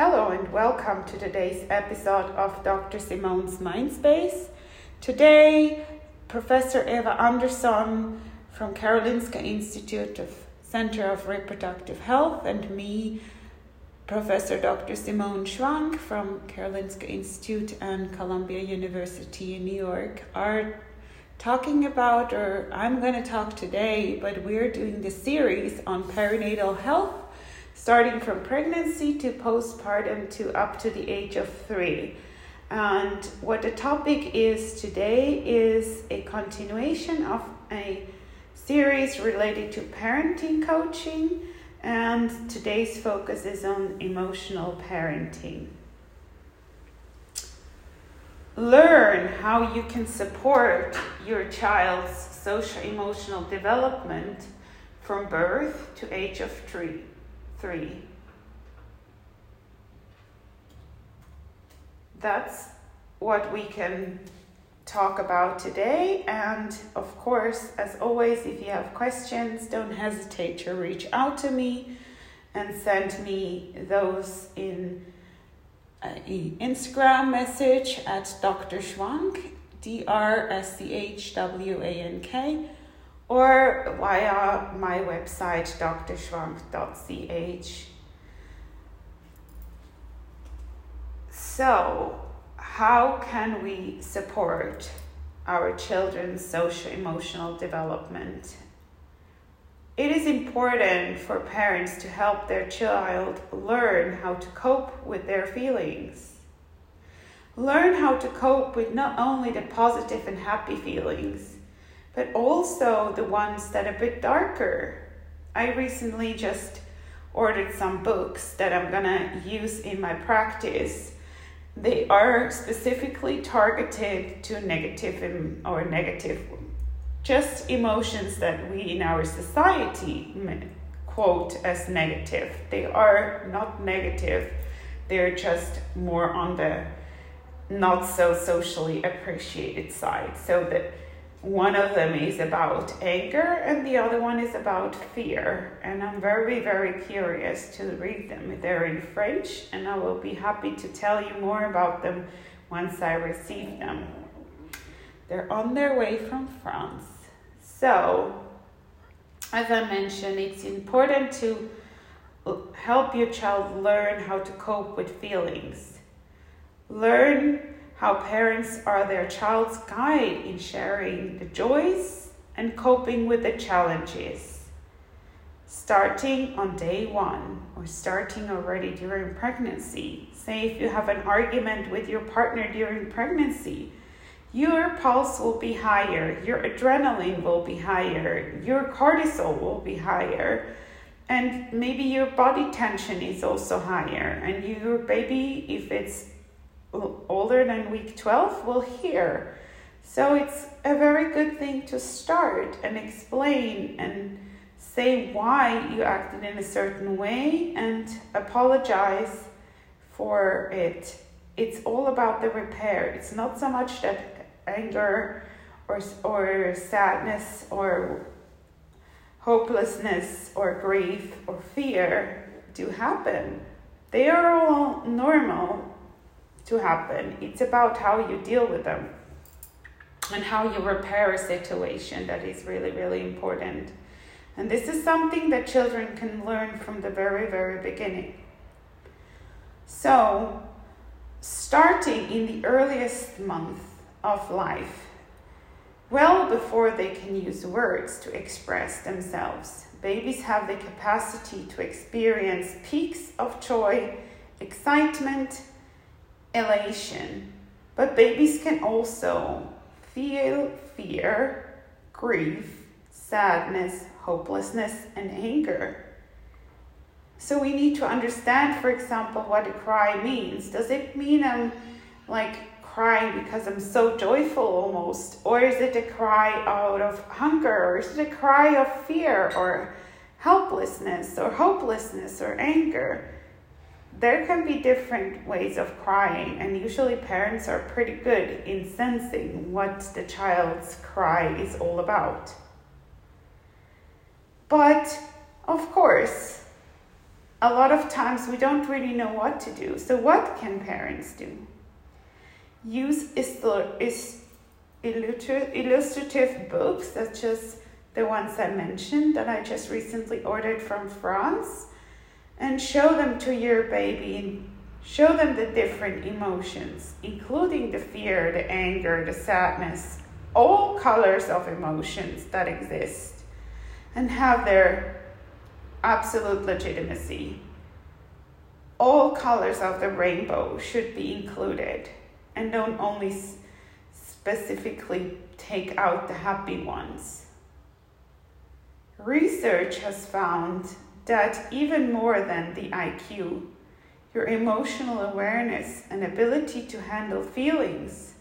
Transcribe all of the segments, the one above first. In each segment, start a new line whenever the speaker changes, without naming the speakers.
Hello and welcome to today's episode of Dr. Simone's Mindspace. Today, Professor Eva Anderson from Karolinska Institute of Center of Reproductive Health and me, Professor Dr. Simone Schwank from Karolinska Institute and Columbia University in New York are talking about, or I'm going to talk today, but we're doing the series on perinatal health, starting from pregnancy to postpartum to up to the age of three. And what the topic is today is a continuation of a series related to parenting coaching, and today's focus is on emotional parenting learn how you can support your child's social emotional development from birth to age of three. Three. That's what we can talk about today. And of course, as always, if you have questions, don't hesitate to reach out to me and send me those in uh, an Instagram message at Dr. Schwank, D R S C H W A N K, or via my website, drschwank.ch. So, how can we support our children's social emotional development it is important for parents to help their child learn how to cope with their feelings. Learn how to cope with not only the positive and happy feelings, but also the ones that are a bit darker. I recently just ordered some books that I'm gonna use in my practice. They are specifically targeted to negative or negative just emotions that we in our society quote as negative. They are not negative, they're just more on the not so socially appreciated side. So that one of them is about anger and the other one is about fear. And I'm very, very curious to read them. They're in French, and I will be happy to tell you more about them once I receive them. They're on their way from France. So, as I mentioned, it's important to help your child learn how to cope with feelings. Learn how parents are their child's guide in sharing the joys and coping with the challenges. Starting on day one or starting already during pregnancy. Say if you have an argument with your partner during pregnancy, your pulse will be higher, your adrenaline will be higher, your cortisol will be higher, and maybe your body tension is also higher. And your baby, if it's older than week 12, will hear. So it's a very good thing to start and explain and say why you acted in a certain way and apologize for it. It's all about the repair. It's not so much that anger or, or sadness or hopelessness or grief or fear do happen. They are all normal to happen. It's about how you deal with them and how you repair a situation that is really, really important. And this is something that children can learn from the very, very beginning. So, starting in the earliest month of life, well before they can use words to express themselves. Babies have the capacity to experience peaks of joy, excitement, elation, but babies can also feel fear, grief, sadness, hopelessness, and anger. So we need to understand, for example, what a cry means. Does it mean I'm like crying because I'm so joyful almost? Or is it a cry out of hunger? Or is it a cry of fear or helplessness or hopelessness or anger? There can be different ways of crying, and usually parents are pretty good in sensing what the child's cry is all about. But of course, a lot of times we don't really know what to do. So, what can parents do? Use illustrative books such as the ones I mentioned that I just recently ordered from France and show them to your baby and show them the different emotions, including the fear, the anger, the sadness, all colors of emotions that exist and have their absolute legitimacy. All colors of the rainbow should be included and don't only specifically take out the happy ones. Research has found that even more than the IQ, your emotional awareness and ability to handle feelings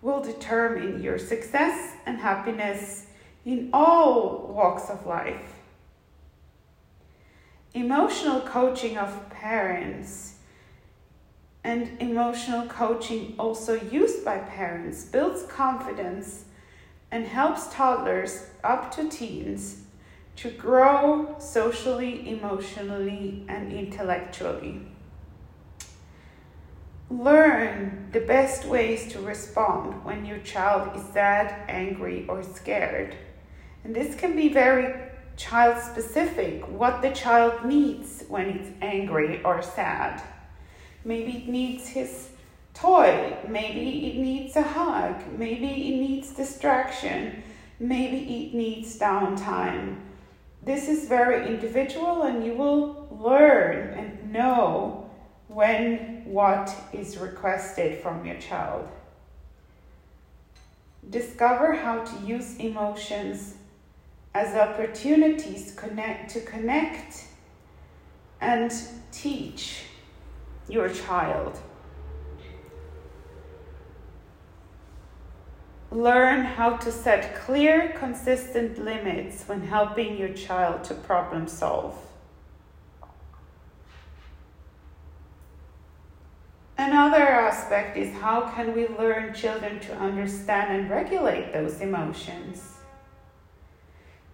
will determine your success and happiness in all walks of life. Emotional coaching of parents and emotional coaching also used by parents builds confidence and helps toddlers up to teens to grow socially, emotionally, and intellectually. Learn the best ways to respond when your child is sad, angry, or scared. And this can be very child specific what the child needs when it's angry or sad. Maybe it needs his toy, maybe it needs a hug, maybe it needs distraction, maybe it needs downtime this is very individual, and you will learn and know when what is requested from your child. Discover how to use emotions as opportunities connect, to connect and teach your child. Learn how to set clear, consistent limits when helping your child to problem solve. Another aspect is how can we learn children to understand and regulate those emotions?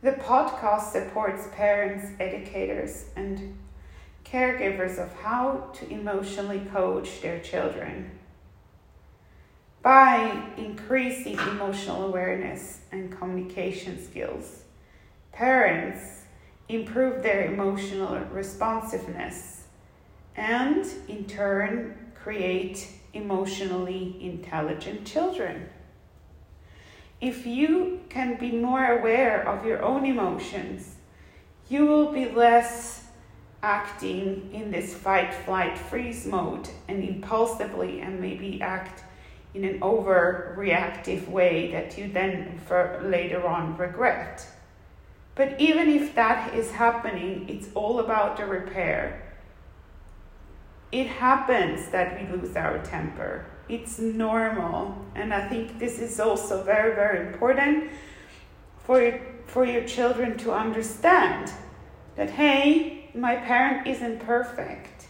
The podcast supports parents, educators, and caregivers of how to emotionally coach their children by increasing emotional awareness and communication skills. Parents improve their emotional responsiveness and, in turn, create emotionally intelligent children. If you can be more aware of your own emotions, you will be less acting in this fight, flight, freeze mode and impulsively and maybe act in an overreactive way that you then for later on regret. But even if that is happening, it's all about the repair. It happens that we lose our temper. It's normal. And I think this is also very, very important for for your children to understand that, hey, my parent isn't perfect.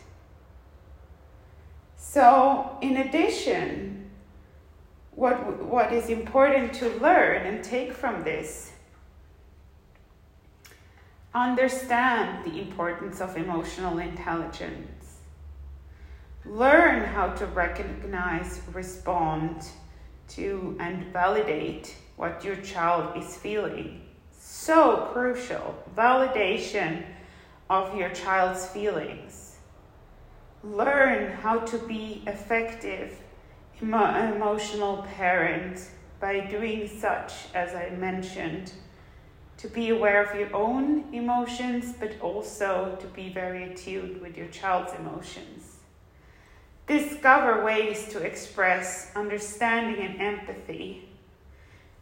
So, in addition, what, what is important to learn and take from this. Understand the importance of emotional intelligence. Learn how to recognize, respond to, and validate what your child is feeling. So crucial. Validation of your child's feelings. Learn how to be effective emo- emotional parent by doing such, as I mentioned, to be aware of your own emotions, but also to be very attuned with your child's emotions. Discover ways to express understanding and empathy.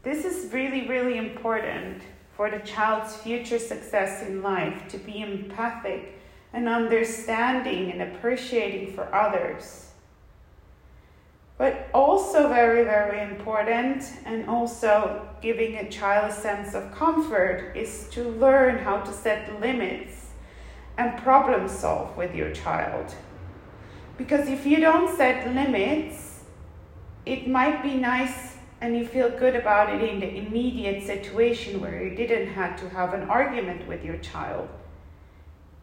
This is really, really important for the child's future success in life to be empathic and understanding and appreciating for others but also very, very important, and also giving a child a sense of comfort, is to learn how to set limits and problem solve with your child. Because if you don't set limits, it might be nice and you feel good about it in the immediate situation where you didn't have to have an argument with your child.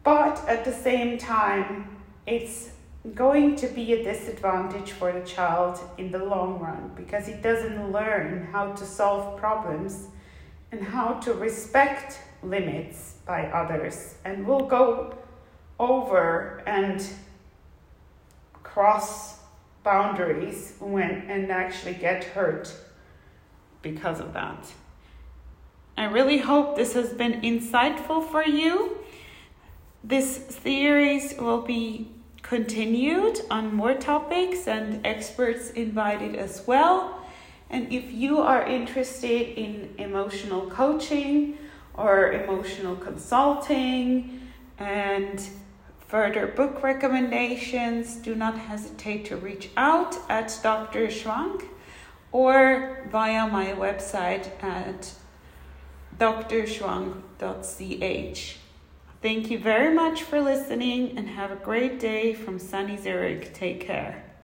But at the same time, it's going to be a disadvantage for the child in the long run because he doesn't learn how to solve problems and how to respect limits by others and will go over and cross boundaries when and actually get hurt because of that. I really hope this has been insightful for you. This series will be continued on more topics and experts invited as well. And if you are interested in emotional coaching or emotional consulting and further book recommendations, do not hesitate to reach out at Dr. Schwank or via my website at drschwank.ch. Thank you very much for listening and have a great day from sunny Zurich. Take care.